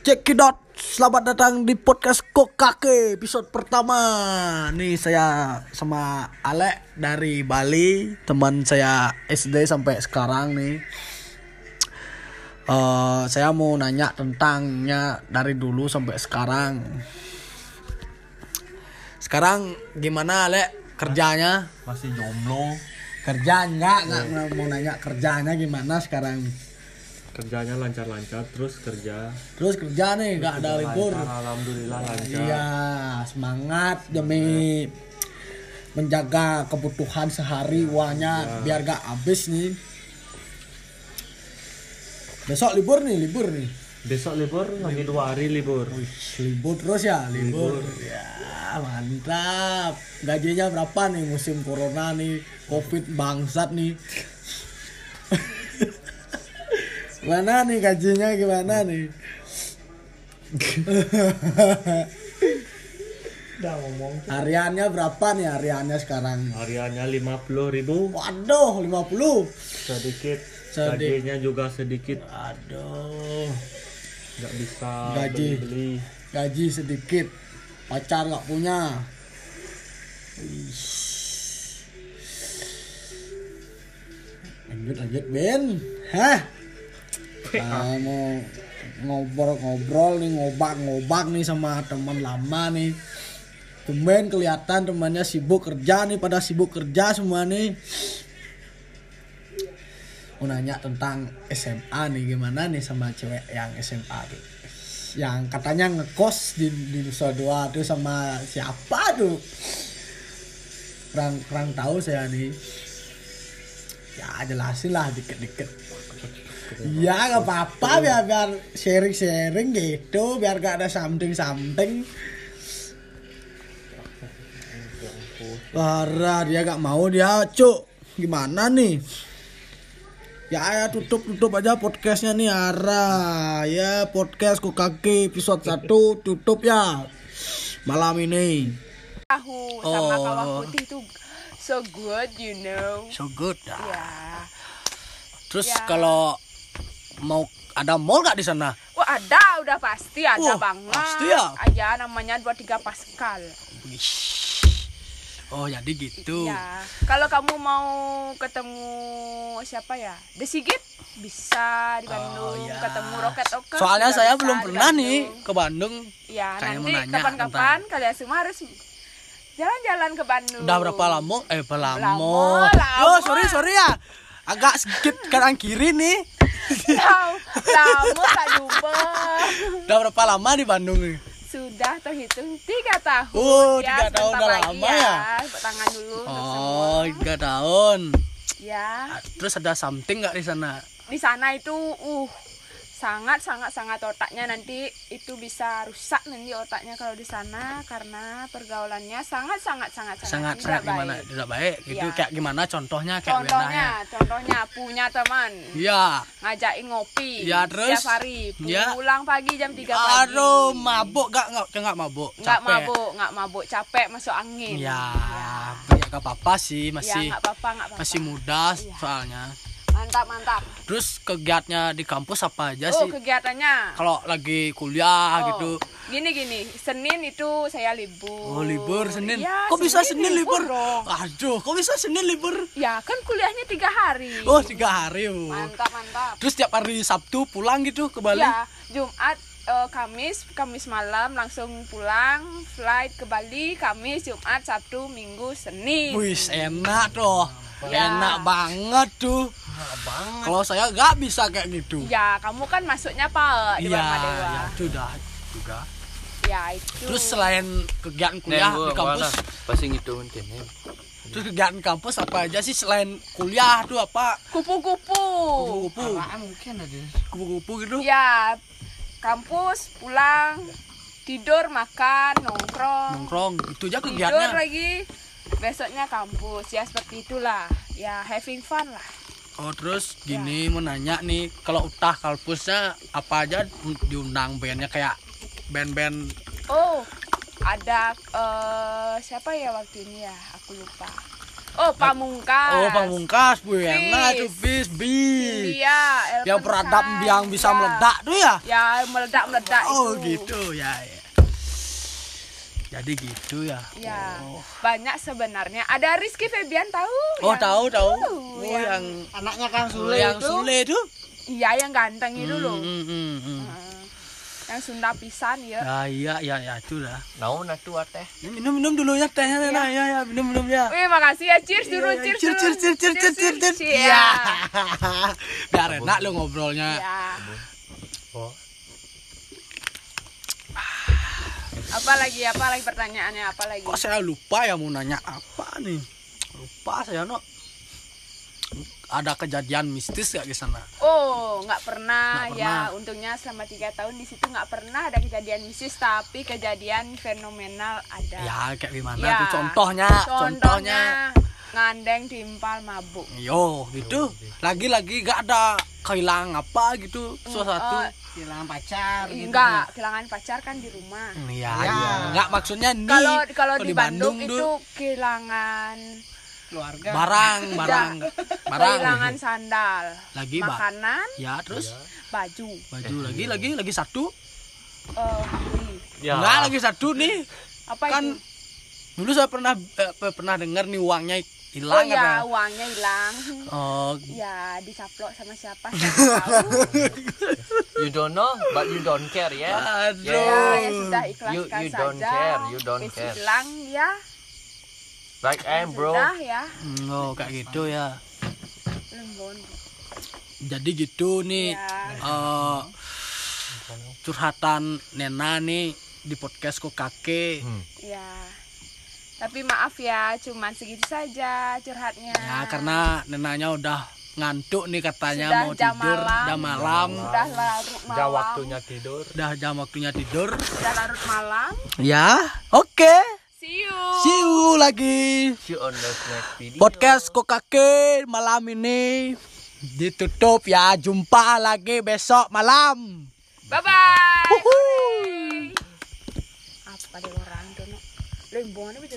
Cekidot, selamat datang di podcast Kokake episode pertama. Nih saya sama Alek dari Bali, teman saya SD sampai sekarang nih. Eh, saya mau nanya tentangnya dari dulu sampai sekarang. Sekarang gimana Alek kerjanya? masih jomblo Kerja enggak? Enggak mau nanya kerjanya gimana sekarang? Kerjanya lancar-lancar terus kerja Terus kerja nih, enggak ada libur. Alhamdulillah lancar Iya, semangat demi menjaga kebutuhan sehari uangnya biar gak habis nih. Besok libur nih, libur nih. besok libur lagi dua hari libur Wih, libur terus ya, libur. Ya, mantap. Gajinya berapa nih musim corona nih, covid bangsat nih. gimana nih gajinya gimana nih? udah ngomong Hariannya berapa nih hariannya sekarang? hariannya lima puluh ribu Waduh, 50. sedikit Sedikit. gajinya juga sedikit Aduh, nggak bisa Gaji. beli gaji sedikit. Pacar nggak punya. Lanjut lanjut Ben. Hah? Kamu ngobrol-ngobrol nih ngobak-ngobak nih sama teman lama nih. Tumben kelihatan temannya sibuk kerja nih pada sibuk kerja semua nih. Mau nanya tentang SMA nih gimana nih sama cewek yang SMA tuh. Yang katanya ngekos di di Nusa Dua tuh sama siapa tuh? Kurang kurang tahu saya nih. Ya jelasin lah dikit-dikit. Ya nggak apa-apa biar biar sharing-sharing gitu biar gak ada something-something. Parah dia gak mau dia cuk gimana nih? Ya ya tutup tutup aja podcastnya nih Ara ya podcast kaki episode 1 tutup ya malam ini. tahu sama Oh. kawah putih itu so good you know So good ya. ya Terus Ya. kalau mau ada mall gak di sana? wah ada udah pasti Wah, ada banget pasti ya? aja namanya 23 Pascal. Oh jadi gitu. ya kalau kamu mau ketemu siapa ya Desigit bisa di Bandung Oh, ya. ketemu Roket Oke Soalnya saya belum pernah nih ke Bandung. ya mau nanti kapan-kapan kalian semua harus jalan-jalan ke Bandung Udah berapa lama? Eh berapa lama? Oh sorry sorry ya. Agak skip kanan kiri nih. Lama tak jumpa Udah berapa lama di Bandung nih? Sudah terhitung tiga tahun. Oh, tiga tahun udah lama ya? Tepuk tangan dulu Oh tiga tahun. Ya, Terus ada something nggak di sana? di sana itu uh sangat sangat sangat otaknya nanti itu bisa rusak nanti otaknya kalau di sana karena pergaulannya sangat sangat sangat Sangat sangat tidak gimana? baik. Tidak baik. Gitu Ya. kayak gimana? Contohnya kayak Contohnya, contohnya punya teman Iya. ngajakin ngopi Ya, terus? setiap hari Ya. pulang pagi jam 3 pagi. Aduh, mabuk gak nggak nggak mabuk? nggak mabuk, nggak mabuk, capek masuk angin. Ya, Ya. ya gak apa-apa sih, Ya, masih nggak apa-apa, nggak apa-apa. masih muda Iya. soalnya. Mantap, mantap. Terus kegiatannya di kampus apa aja Oh, sih? kegiatannya. Kalau lagi kuliah Oh, gitu. Gini gini, Senin itu saya libur. Oh, libur Senin. Ya, kok bisa Senin libur? dong. Aduh, kok bisa Senin libur? Ya, kan kuliahnya tiga hari. Oh, tiga hari. oh. Mantap, mantap. Terus tiap hari Sabtu pulang gitu ke Bali? Ya, Jumat eh, Kamis, Kamis malam langsung pulang, flight ke Bali, Kamis, Jumat, Sabtu, Minggu, Senin. Wih, enak tuh. Ya. Enak banget tuh. Kalau saya nggak bisa kayak gitu. Ya, kamu kan masuknya apa di Iya, Dharma Dewa? ya, sudah juga. Ya, itu. Terus selain kegiatan kuliah di kampus, pasti ngitungin kene terus kegiatan kampus apa aja sih selain kuliah tuh apa? kupu-kupu. Kupu-kupu, mungkin ada kupu-kupu gitu. Ya, kampus pulang tidur makan nongkrong Nongkrong, itu aja tidur kegiatannya. lagi besoknya kampus ya seperti itulah ya having fun lah Oh terus gini mau nanya nih kalau utah kampusnya apa aja diundang bandnya kayak band-band oh ada eh, siapa ya waktu ini ya aku lupa Oh, pamungkas. Oh, pamungkas, Bu. Enak tuh Bis. bis. Iya, Yang peradab yang bisa Ya. meledak tuh ya? Ya, meledak-meledak Oh, itu. gitu ya. ya. Jadi gitu ya. Ya, banyak sebenarnya. Ada Rizky Febian tahu? Oh, Yang- tahu tahu. Oh, yang- yang Anaknya Kang Sule yang itu. Sule itu. Iya, yang ganteng itu loh. Hmm, hmm, hmm. Heeh. Yang Sunda pisan ya. Ya, iya, iya, ya, itu lah. Nau na tu teh. Ya, minum minum dulu ya tehnya nah, ya, ya, minum minum ya. Wih, makasih ya. Cheers dulu, Iya, cheers cheers, cheers, cheers, cheers, cheers, cheers, cheers. Iya. Iya. Biar enak lo ngobrolnya. Iya. Oh. Apa lagi? Apa lagi pertanyaannya? Apa lagi? Kok saya lupa ya mau nanya apa nih? Lupa saya no. Ada kejadian mistis gak di sana? Oh, nggak pernah, ya. pernah. Untungnya selama tiga tahun di situ nggak pernah ada kejadian mistis, tapi kejadian fenomenal ada. Ya kayak gimana Ya. tuh contohnya? Contohnya ngandeng timpal mabuk. Yo, gitu. Lagi-lagi gak ada kehilangan apa gitu sesuatu. Oh, Kehilangan pacar gitu. enggak, kehilangan pacar kan di rumah. Iya, Ya. iya. Enggak maksudnya nih. Kalau kalau kalau di Bandung, itu tuh kehilangan Keluarga. barang, barang, barang. kehilangan sandal, Lagi makanan, Ya, terus baju. baju lagi lagi lagi satu. Eh, beli. Ya. Enggak lagi satu nih. apa Kan itu? dulu saya pernah eh, pernah dengar nih uangnya Oh hilang ya, ada. uangnya hilang. Oh, Ya, dicaplok sama siapa? You don't know, but you don't care ya. aduh. ya, ya sudah ikhlaskan You- you saja. don't care, you don't Wis care. hilang ya. Like I'm bro. Sudah ya. Hmm, Oh, kayak gitu ya. Lembon. Jadi gitu nih Ya. eh, curhatan Nena nih di podcast kok kakek. Hmm. Ya. Tapi maaf ya, cuman segitu saja curhatnya. Ya karena Nenanya udah ngantuk nih katanya Sudah mau jam tidur malam. jam malam. Sudah larut malam. Udah waktunya tidur. Udah jam waktunya tidur. Sudah larut malam. Ya, oke. See you. See you lagi. See you on the next video. Podcast kok kakek malam ini ditutup ya. Jumpa lagi besok malam. Bye bye. Uhuh. Apa deh orang tuh? itu